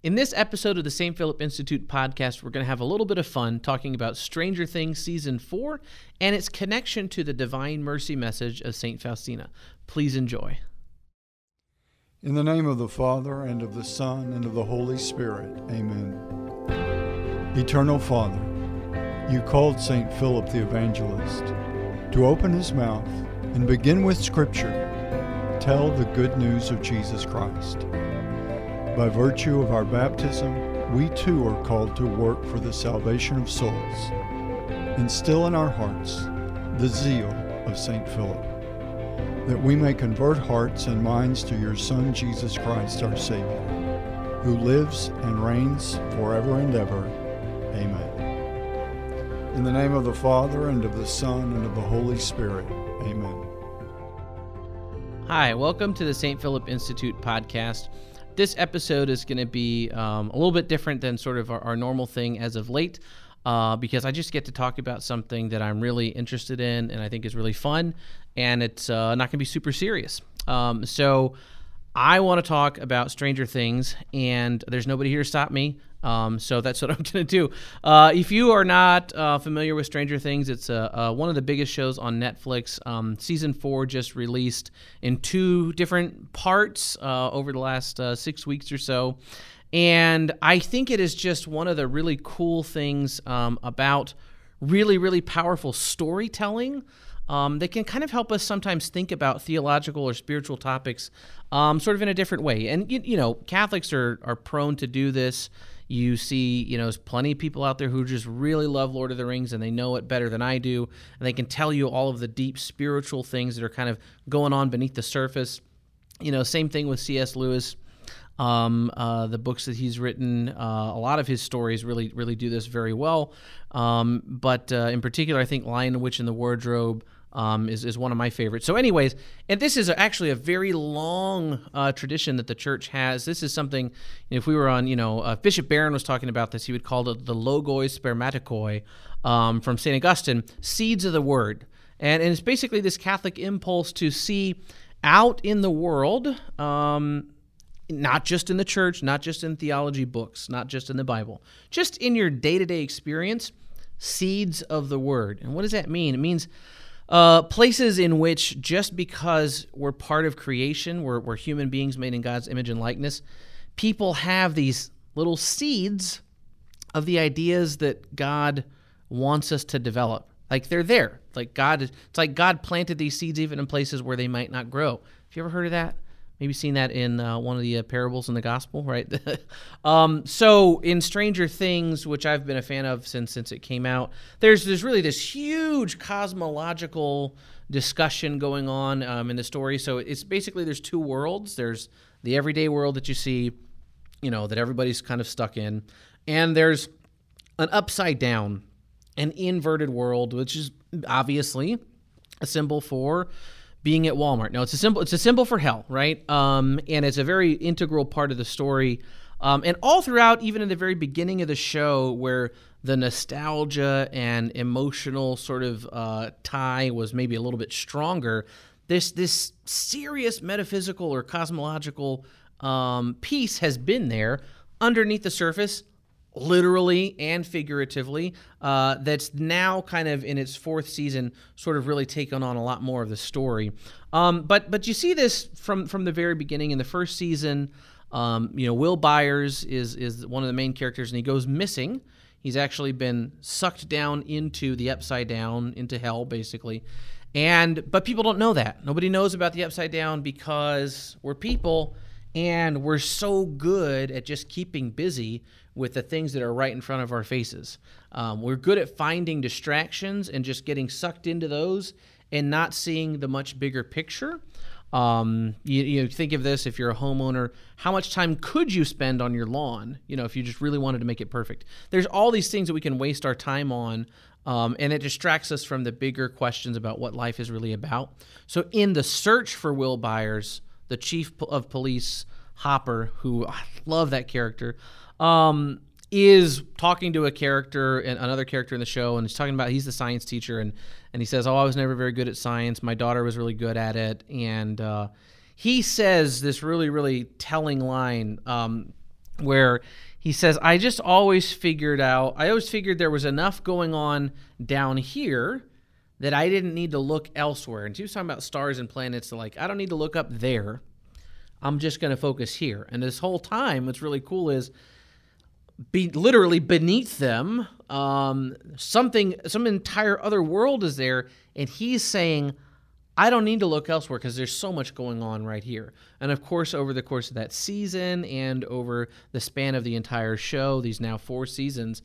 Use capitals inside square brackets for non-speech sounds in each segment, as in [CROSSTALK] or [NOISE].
In this episode of the St. Philip Institute podcast, we're going to have a little bit of fun talking about Stranger Things Season 4 and its connection to the Divine Mercy message of St. Faustina. Please enjoy. In the name of the Father, and of the Son, and of the Holy Spirit, amen. Eternal Father, you called St. Philip the Evangelist to open his mouth and begin with Scripture, tell the good news of Jesus Christ. By virtue of our baptism, we too are called to work for the salvation of souls. Instill in our hearts the zeal of St. Philip, that we may convert hearts and minds to your Son, Jesus Christ, our Savior, who lives and reigns forever and ever. Amen. In the name of the Father, and of the Son, and of the Holy Spirit. Amen. Hi, welcome to the St. Philip Institute podcast this episode is going to be um, a little bit different than sort of our, our normal thing as of late. Uh, because I just get to talk about something that I'm really interested in and I think is really fun, and it's uh, not going to be super serious. Um, so, I want to talk about Stranger Things, and there's nobody here to stop me. Um, so that's [LAUGHS] what I'm going to do. Uh, if you are not uh, familiar with Stranger Things, it's uh, uh, one of the biggest shows on Netflix. Um, season four just released in two different parts uh, over the last uh, six weeks or so. And I think it is just one of the really cool things um, about really, really powerful storytelling. Um, that can kind of help us sometimes think about theological or spiritual topics um, sort of in a different way. And, you, you know, Catholics are, are prone to do this. You see, you know, there's plenty of people out there who just really love Lord of the Rings and they know it better than I do. And they can tell you all of the deep spiritual things that are kind of going on beneath the surface. You know, same thing with C.S. Lewis. Um, uh, the books that he's written, uh, a lot of his stories really, really do this very well. Um, but uh, in particular, I think Lion, Witch, and the Wardrobe um, is, is one of my favorites. So, anyways, and this is actually a very long uh, tradition that the church has. This is something, if we were on, you know, uh, Bishop Barron was talking about this, he would call it the logoi spermatikoi um, from St. Augustine, seeds of the word. And, and it's basically this Catholic impulse to see out in the world, um, not just in the church, not just in theology books, not just in the Bible, just in your day to day experience, seeds of the word. And what does that mean? It means uh, places in which just because we're part of creation, we're, we're human beings made in God's image and likeness, people have these little seeds of the ideas that God wants us to develop. Like they're there. Like God, it's like God planted these seeds even in places where they might not grow. Have you ever heard of that? Maybe seen that in uh, one of the uh, parables in the gospel, right? [LAUGHS] um, so in Stranger Things, which I've been a fan of since since it came out, there's there's really this huge cosmological discussion going on um, in the story. So it's basically there's two worlds. There's the everyday world that you see, you know, that everybody's kind of stuck in, and there's an upside down, an inverted world, which is obviously a symbol for being at Walmart. Now it's a symbol. It's a symbol for hell, right? Um, and it's a very integral part of the story. Um, and all throughout, even in the very beginning of the show, where the nostalgia and emotional sort of uh, tie was maybe a little bit stronger, this this serious metaphysical or cosmological um, piece has been there underneath the surface literally and figuratively, uh, that's now kind of in its fourth season, sort of really taken on a lot more of the story. Um, but but you see this from from the very beginning in the first season. Um, you know, Will Byers is is one of the main characters, and he goes missing. He's actually been sucked down into the upside down, into hell, basically. And but people don't know that. Nobody knows about the upside down because we're people and we're so good at just keeping busy with the things that are right in front of our faces. Um, we're good at finding distractions and just getting sucked into those and not seeing the much bigger picture. Um, you, you think of this if you're a homeowner, how much time could you spend on your lawn? You know, if you just really wanted to make it perfect. There's all these things that we can waste our time on, um, and it distracts us from the bigger questions about what life is really about. So, in the search for Will Byers, the chief of police, Hopper, who I love that character, um, is talking to a character and another character in the show, and he's talking about he's the science teacher, and and he says, "Oh, I was never very good at science. My daughter was really good at it," and uh, he says this really really telling line. Um, where he says, I just always figured out, I always figured there was enough going on down here that I didn't need to look elsewhere. And he was talking about stars and planets, like, I don't need to look up there. I'm just going to focus here. And this whole time, what's really cool is be literally beneath them, um, something, some entire other world is there, and he's saying, I don't need to look elsewhere because there's so much going on right here. And of course, over the course of that season and over the span of the entire show, these now four seasons,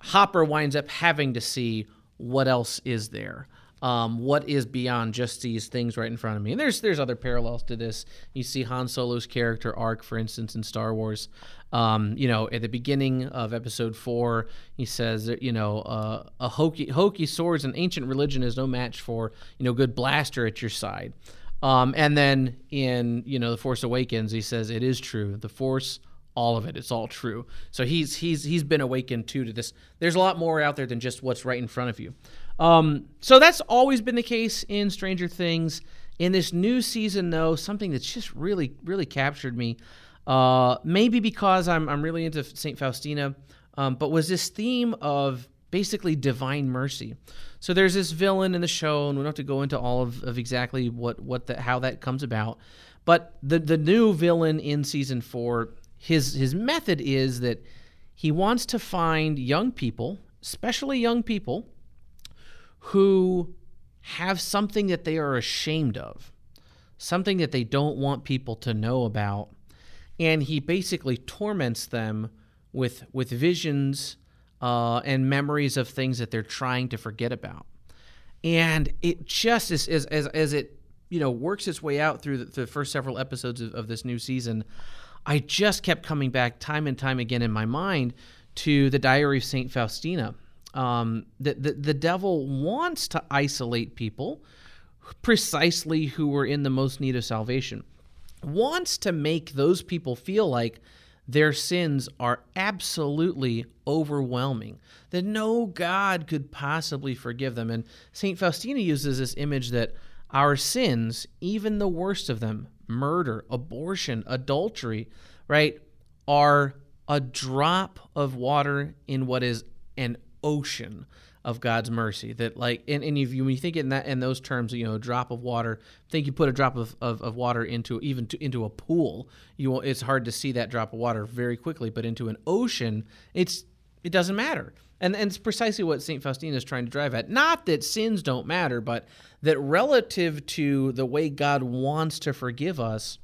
Hopper winds up having to see what else is there um, what is beyond just these things right in front of me. And there's there's other parallels to this. You see Han Solo's character arc, for instance, in Star Wars. Um, you know, at the beginning of Episode Four, he says, you know, uh, a hokey hokey swords and ancient religion is no match for you know good blaster at your side. Um, and then in you know the Force Awakens, he says it is true. The Force all of it. It's all true. So he's he's he's been awakened too to this. There's a lot more out there than just what's right in front of you. Um, so that's always been the case in Stranger Things. In this new season, though, something that's just really, really captured me, uh, maybe because I'm, I'm really into St. Faustina, um, but was this theme of basically divine mercy. So there's this villain in the show, and we don't have to go into all of, of exactly what, what the, how that comes about. But the, the new villain in season four, his, his method is that he wants to find young people, especially young people, who have something that they are ashamed of, something that they don't want people to know about. And he basically torments them with, with visions uh, and memories of things that they're trying to forget about. And it just is, as, as, as it you know works its way out through the, the first several episodes of, of this new season, I just kept coming back time and time again in my mind to the Diary of Saint Faustina um, the, the, the devil wants to isolate people precisely who were in the most need of salvation, wants to make those people feel like their sins are absolutely overwhelming, that no God could possibly forgive them. And St. Faustina uses this image that our sins, even the worst of them, murder, abortion, adultery, right, are a drop of water in what is an ocean of God's mercy. That like, and, and if you, when you think in that in those terms, you know, a drop of water. Think you put a drop of, of, of water into even to, into a pool. You it's hard to see that drop of water very quickly, but into an ocean, it's it doesn't matter. And, and it's precisely what St. Faustina is trying to drive at. Not that sins don't matter, but that relative to the way God wants to forgive us,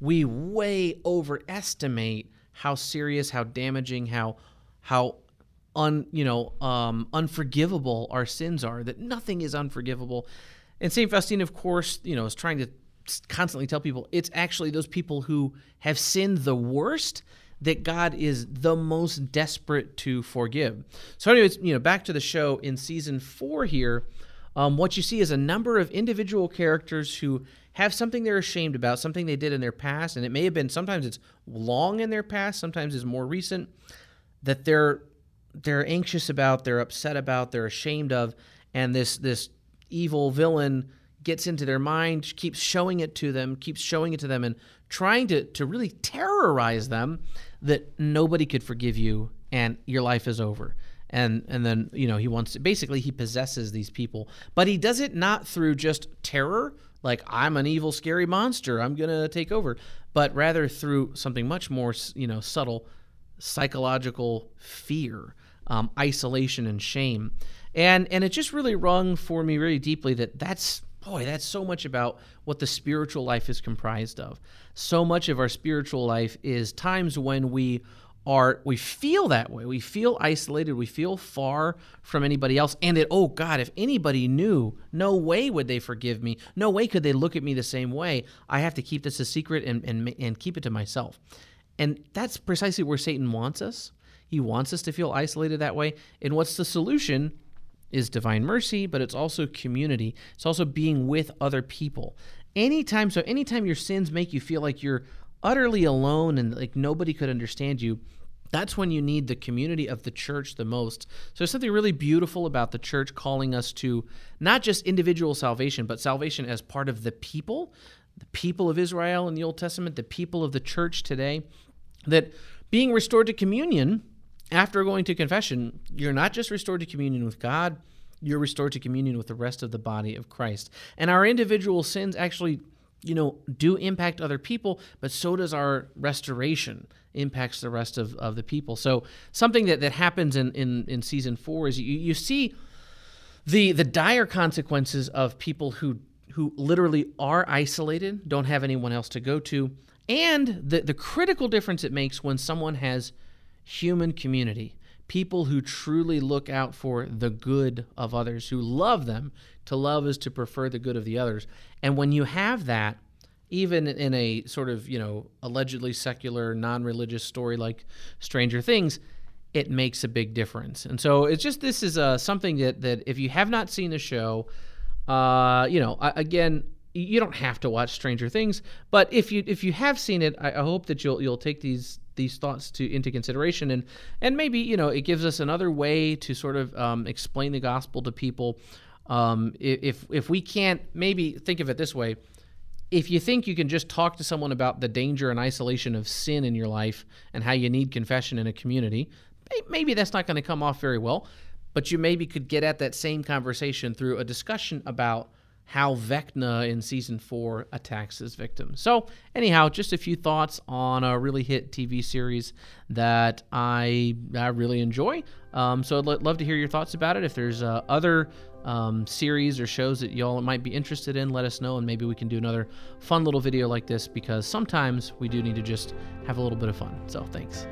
we way overestimate how serious, how damaging, how how un you know um, unforgivable our sins are. That nothing is unforgivable. And Saint Faustina, of course, you know, is trying to constantly tell people it's actually those people who have sinned the worst that God is the most desperate to forgive. So, anyways, you know, back to the show in season four here. Um, what you see is a number of individual characters who have something they're ashamed about, something they did in their past, and it may have been sometimes it's long in their past, sometimes it's more recent, that they're they're anxious about, they're upset about, they're ashamed of, and this this evil villain gets into their mind, keeps showing it to them, keeps showing it to them, and trying to to really terrorize them that nobody could forgive you and your life is over. And and then you know he wants to basically he possesses these people, but he does it not through just terror, like I'm an evil, scary monster, I'm gonna take over, but rather through something much more you know subtle, psychological fear um, isolation and shame. And and it just really rung for me really deeply that that's boy, that's so much about what the spiritual life is comprised of. So much of our spiritual life is times when we are we feel that way. We feel isolated, we feel far from anybody else and that oh god, if anybody knew, no way would they forgive me. No way could they look at me the same way. I have to keep this a secret and and and keep it to myself. And that's precisely where Satan wants us. He wants us to feel isolated that way. And what's the solution? Is divine mercy, but it's also community. It's also being with other people. Anytime, so anytime your sins make you feel like you're utterly alone and like nobody could understand you, that's when you need the community of the church the most. So there's something really beautiful about the church calling us to not just individual salvation, but salvation as part of the people, the people of Israel in the Old Testament, the people of the church today that being restored to communion after going to confession, you're not just restored to communion with God, you're restored to communion with the rest of the body of Christ. And our individual sins actually, you know, do impact other people, but so does our restoration impacts the rest of, of the people. So something that, that happens in, in, in season four is you, you see the the dire consequences of people who who literally are isolated, don't have anyone else to go to, and the, the critical difference it makes when someone has human community, people who truly look out for the good of others, who love them. To love is to prefer the good of the others. And when you have that, even in a sort of, you know, allegedly secular, non religious story like Stranger Things, it makes a big difference. And so it's just this is uh, something that, that if you have not seen the show, uh, you know, again, you don't have to watch Stranger Things, but if you if you have seen it, I, I hope that you'll you'll take these these thoughts to into consideration and and maybe you know it gives us another way to sort of um, explain the gospel to people. Um, if if we can't maybe think of it this way, if you think you can just talk to someone about the danger and isolation of sin in your life and how you need confession in a community, maybe that's not going to come off very well. But you maybe could get at that same conversation through a discussion about how Vecna in season four attacks his victims. So, anyhow, just a few thoughts on a really hit TV series that I, I really enjoy. Um, so, I'd love to hear your thoughts about it. If there's uh, other um, series or shows that y'all might be interested in, let us know, and maybe we can do another fun little video like this because sometimes we do need to just have a little bit of fun. So, thanks.